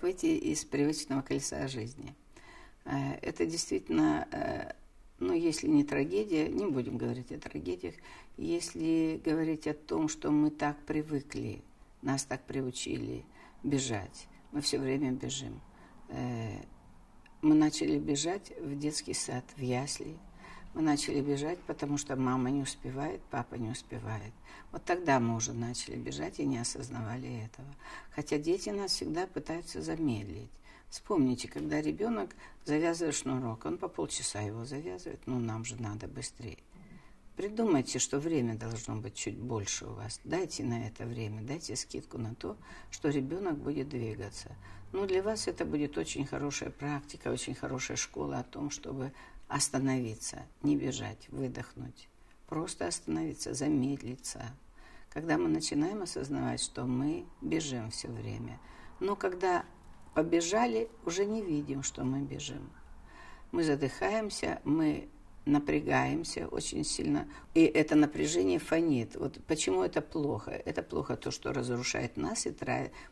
как выйти из привычного колеса жизни. Э, это действительно, э, ну, если не трагедия, не будем говорить о трагедиях, если говорить о том, что мы так привыкли, нас так приучили бежать, мы все время бежим. Э, мы начали бежать в детский сад, в ясли. Мы начали бежать, потому что мама не успевает, папа не успевает. Вот тогда мы уже начали бежать и не осознавали этого. Хотя дети нас всегда пытаются замедлить. Вспомните, когда ребенок завязывает шнурок, он по полчаса его завязывает, ну нам же надо быстрее. Придумайте, что время должно быть чуть больше у вас. Дайте на это время, дайте скидку на то, что ребенок будет двигаться. Ну, для вас это будет очень хорошая практика, очень хорошая школа о том, чтобы остановиться, не бежать, выдохнуть. Просто остановиться, замедлиться. Когда мы начинаем осознавать, что мы бежим все время. Но когда побежали, уже не видим, что мы бежим. Мы задыхаемся, мы напрягаемся очень сильно, и это напряжение фонит. Вот почему это плохо? Это плохо то, что разрушает нас, и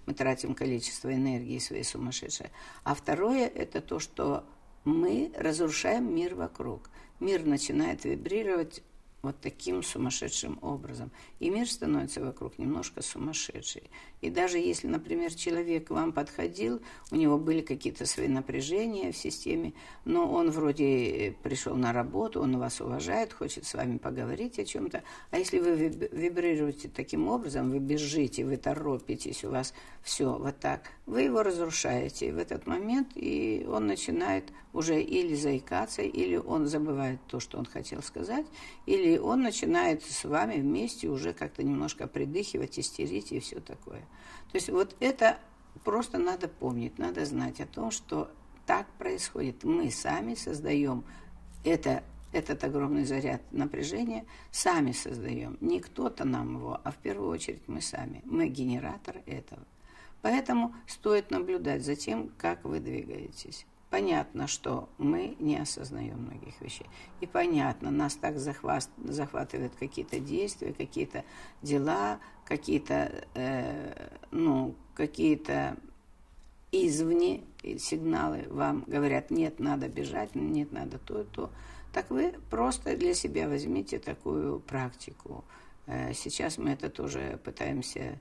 мы тратим количество энергии своей сумасшедшей. А второе – это то, что мы разрушаем мир вокруг. Мир начинает вибрировать вот таким сумасшедшим образом. И мир становится вокруг немножко сумасшедший. И даже если, например, человек к вам подходил, у него были какие-то свои напряжения в системе, но он вроде пришел на работу, он вас уважает, хочет с вами поговорить о чем-то. А если вы вибрируете таким образом, вы бежите, вы торопитесь, у вас все вот так, вы его разрушаете в этот момент, и он начинает уже или заикаться, или он забывает то, что он хотел сказать, или он начинает с вами вместе уже как-то немножко придыхивать, истерить и все такое. То есть вот это просто надо помнить, надо знать о том, что так происходит. Мы сами создаем это, этот огромный заряд напряжения, сами создаем. Не кто-то нам его, а в первую очередь мы сами. Мы генератор этого. Поэтому стоит наблюдать за тем, как вы двигаетесь. Понятно, что мы не осознаем многих вещей. И понятно, нас так захват, захватывают какие-то действия, какие-то дела, какие-то, э, ну, какие-то извне сигналы вам говорят, нет, надо бежать, нет, надо то и то. Так вы просто для себя возьмите такую практику. Э, сейчас мы это тоже пытаемся,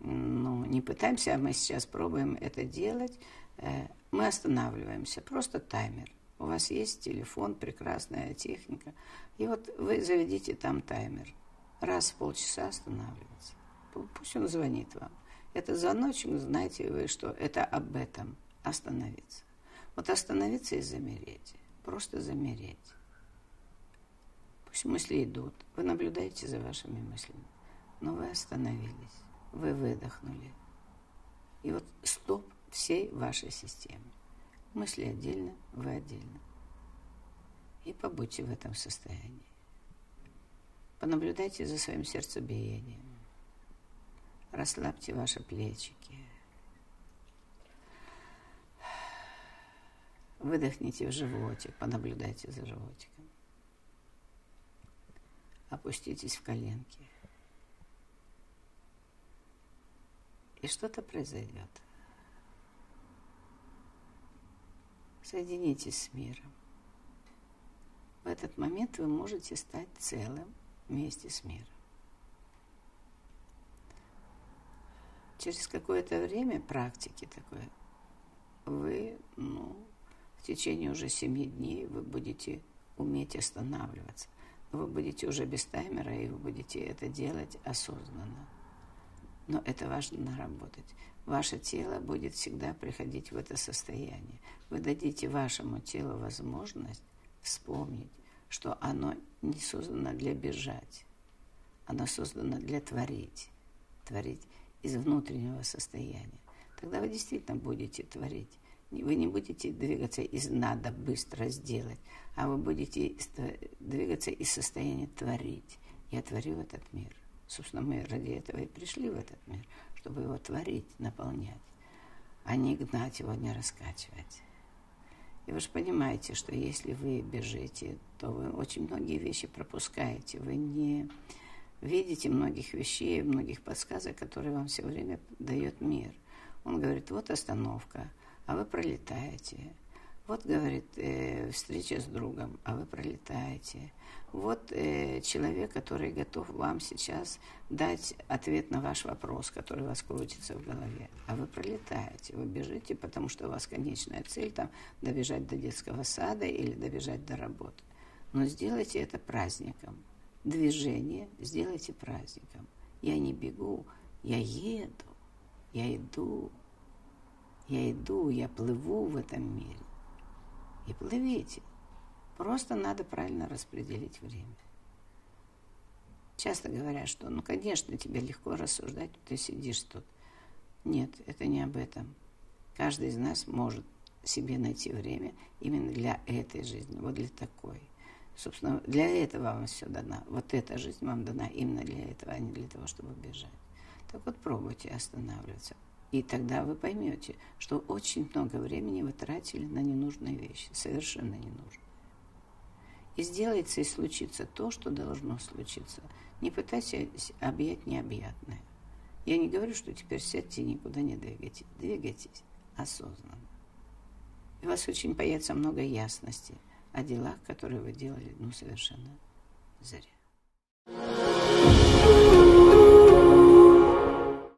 ну, не пытаемся, а мы сейчас пробуем это делать Э, мы останавливаемся, просто таймер. У вас есть телефон, прекрасная техника. И вот вы заведите там таймер. Раз в полчаса останавливаться. Пусть он звонит вам. Это звоночек, знаете вы, что это об этом. Остановиться. Вот остановиться и замереть. Просто замереть. Пусть мысли идут. Вы наблюдаете за вашими мыслями. Но вы остановились. Вы выдохнули. И вот стоп всей вашей системы. Мысли отдельно, вы отдельно. И побудьте в этом состоянии. Понаблюдайте за своим сердцебиением. Расслабьте ваши плечики. Выдохните в животик, понаблюдайте за животиком. Опуститесь в коленки. И что-то произойдет. Соединитесь с миром. В этот момент вы можете стать целым вместе с миром. Через какое-то время практики такое, вы, ну, в течение уже семи дней вы будете уметь останавливаться. Вы будете уже без таймера, и вы будете это делать осознанно. Но это важно наработать. Ваше тело будет всегда приходить в это состояние. Вы дадите вашему телу возможность вспомнить, что оно не создано для бежать. Оно создано для творить. Творить из внутреннего состояния. Тогда вы действительно будете творить. Вы не будете двигаться из «надо быстро сделать», а вы будете двигаться из состояния творить. Я творю этот мир. Собственно, мы ради этого и пришли в этот мир, чтобы его творить, наполнять, а не гнать его, не раскачивать. И вы же понимаете, что если вы бежите, то вы очень многие вещи пропускаете. Вы не видите многих вещей, многих подсказок, которые вам все время дает мир. Он говорит, вот остановка, а вы пролетаете. Вот, говорит, э, встреча с другом, а вы пролетаете. Вот э, человек, который готов вам сейчас дать ответ на ваш вопрос, который у вас крутится в голове, а вы пролетаете, вы бежите, потому что у вас конечная цель там добежать до детского сада или добежать до работы. Но сделайте это праздником. Движение сделайте праздником. Я не бегу, я еду, я иду, я иду, я плыву в этом мире и плывите. Просто надо правильно распределить время. Часто говорят, что, ну, конечно, тебе легко рассуждать, ты сидишь тут. Нет, это не об этом. Каждый из нас может себе найти время именно для этой жизни, вот для такой. Собственно, для этого вам все дано. Вот эта жизнь вам дана именно для этого, а не для того, чтобы бежать. Так вот, пробуйте останавливаться. И тогда вы поймете, что очень много времени вы тратили на ненужные вещи, совершенно ненужные. И сделается и случится то, что должно случиться. Не пытайтесь объять необъятное. Я не говорю, что теперь сядьте и никуда не двигайтесь. Двигайтесь осознанно. И у вас очень появится много ясности о делах, которые вы делали, ну, совершенно зря.